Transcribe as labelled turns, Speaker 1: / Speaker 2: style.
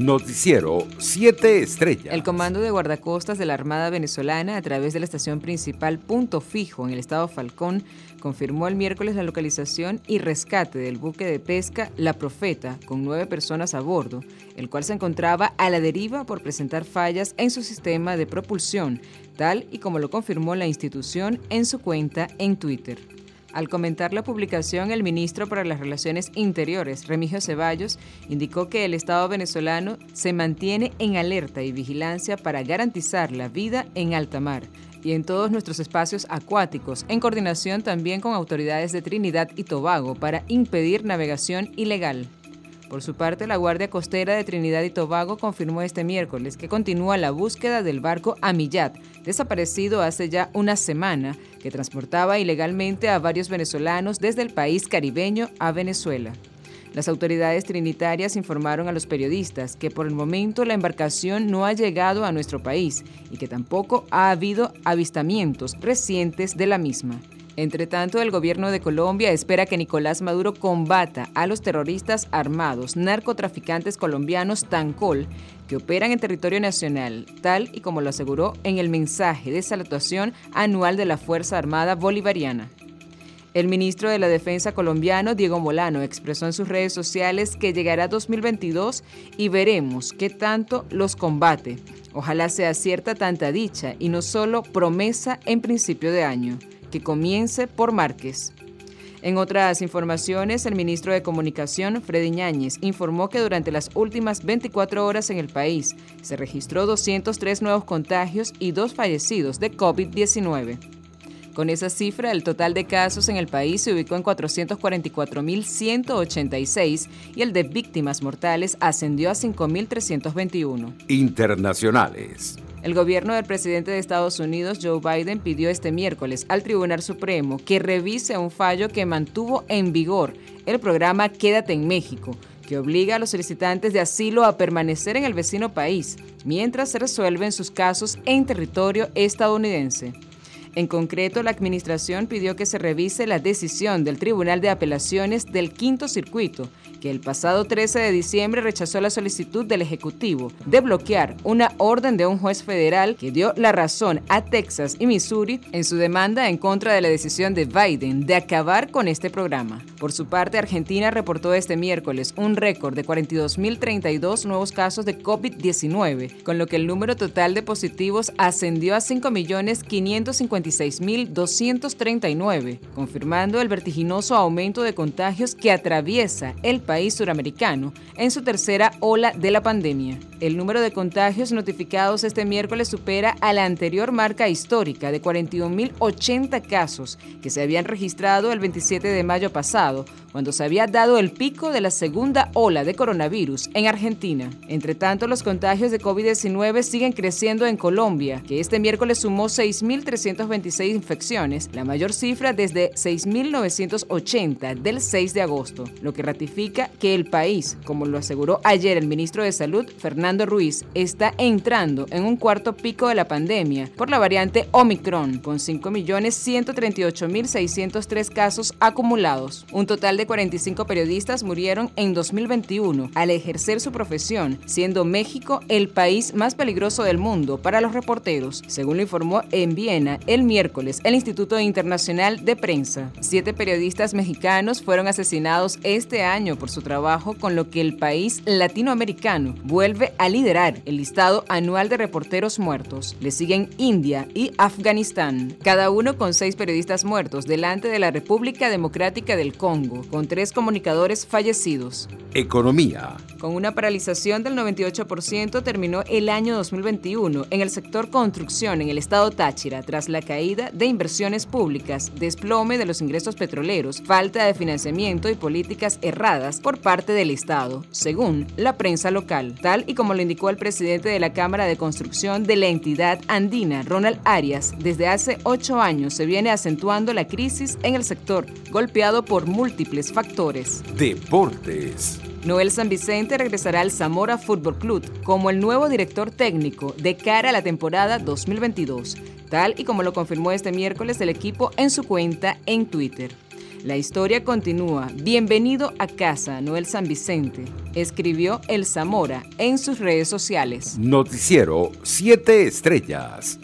Speaker 1: Noticiero 7 Estrellas.
Speaker 2: El Comando de Guardacostas de la Armada Venezolana, a través de la estación principal Punto Fijo en el estado Falcón, confirmó el miércoles la localización y rescate del buque de pesca La Profeta, con nueve personas a bordo, el cual se encontraba a la deriva por presentar fallas en su sistema de propulsión, tal y como lo confirmó la institución en su cuenta en Twitter. Al comentar la publicación, el ministro para las Relaciones Interiores, Remigio Ceballos, indicó que el Estado venezolano se mantiene en alerta y vigilancia para garantizar la vida en alta mar y en todos nuestros espacios acuáticos, en coordinación también con autoridades de Trinidad y Tobago para impedir navegación ilegal. Por su parte, la Guardia Costera de Trinidad y Tobago confirmó este miércoles que continúa la búsqueda del barco Amillat, desaparecido hace ya una semana, que transportaba ilegalmente a varios venezolanos desde el país caribeño a Venezuela. Las autoridades trinitarias informaron a los periodistas que por el momento la embarcación no ha llegado a nuestro país y que tampoco ha habido avistamientos recientes de la misma. Entre tanto, el gobierno de Colombia espera que Nicolás Maduro combata a los terroristas armados narcotraficantes colombianos Tancol que operan en territorio nacional, tal y como lo aseguró en el mensaje de salutación anual de la Fuerza Armada Bolivariana. El ministro de la Defensa colombiano, Diego Molano, expresó en sus redes sociales que llegará 2022 y veremos qué tanto los combate. Ojalá sea cierta tanta dicha y no solo promesa en principio de año que comience por Márquez. En otras informaciones, el ministro de Comunicación, Freddy Ñáñez, informó que durante las últimas 24 horas en el país se registró 203 nuevos contagios y dos fallecidos de COVID-19. Con esa cifra, el total de casos en el país se ubicó en 444.186 y el de víctimas mortales ascendió a 5.321.
Speaker 1: Internacionales.
Speaker 2: El gobierno del presidente de Estados Unidos, Joe Biden, pidió este miércoles al Tribunal Supremo que revise un fallo que mantuvo en vigor el programa Quédate en México, que obliga a los solicitantes de asilo a permanecer en el vecino país mientras se resuelven sus casos en territorio estadounidense. En concreto, la Administración pidió que se revise la decisión del Tribunal de Apelaciones del Quinto Circuito, que el pasado 13 de diciembre rechazó la solicitud del Ejecutivo de bloquear una orden de un juez federal que dio la razón a Texas y Missouri en su demanda en contra de la decisión de Biden de acabar con este programa. Por su parte, Argentina reportó este miércoles un récord de 42.032 nuevos casos de COVID-19, con lo que el número total de positivos ascendió a 5.556.239, confirmando el vertiginoso aumento de contagios que atraviesa el país suramericano en su tercera ola de la pandemia. El número de contagios notificados este miércoles supera a la anterior marca histórica de 41.080 casos que se habían registrado el 27 de mayo pasado, cuando se había dado el pico de la segunda ola de coronavirus en Argentina. Entre tanto, los contagios de COVID-19 siguen creciendo en Colombia, que este miércoles sumó 6.326 infecciones, la mayor cifra desde 6.980 del 6 de agosto, lo que ratifica que el país, como lo aseguró ayer el ministro de Salud, Fernando Ruiz está entrando en un cuarto pico de la pandemia por la variante Omicron, con 5.138.603 casos acumulados. Un total de 45 periodistas murieron en 2021 al ejercer su profesión, siendo México el país más peligroso del mundo para los reporteros, según lo informó en Viena el miércoles el Instituto Internacional de Prensa. Siete periodistas mexicanos fueron asesinados este año por su trabajo, con lo que el país latinoamericano vuelve a liderar el listado anual de reporteros muertos. Le siguen India y Afganistán, cada uno con seis periodistas muertos delante de la República Democrática del Congo, con tres comunicadores fallecidos.
Speaker 1: Economía.
Speaker 2: Con una paralización del 98% terminó el año 2021 en el sector construcción en el estado Táchira tras la caída de inversiones públicas, desplome de los ingresos petroleros, falta de financiamiento y políticas erradas por parte del Estado, según la prensa local, tal y como lo indicó el presidente de la Cámara de Construcción de la entidad andina, Ronald Arias, desde hace ocho años se viene acentuando la crisis en el sector, golpeado por múltiples factores.
Speaker 1: Deportes.
Speaker 2: Noel San Vicente regresará al Zamora Fútbol Club como el nuevo director técnico de cara a la temporada 2022, tal y como lo confirmó este miércoles el equipo en su cuenta en Twitter. La historia continúa. Bienvenido a casa, Noel San Vicente, escribió El Zamora en sus redes sociales.
Speaker 1: Noticiero 7 Estrellas.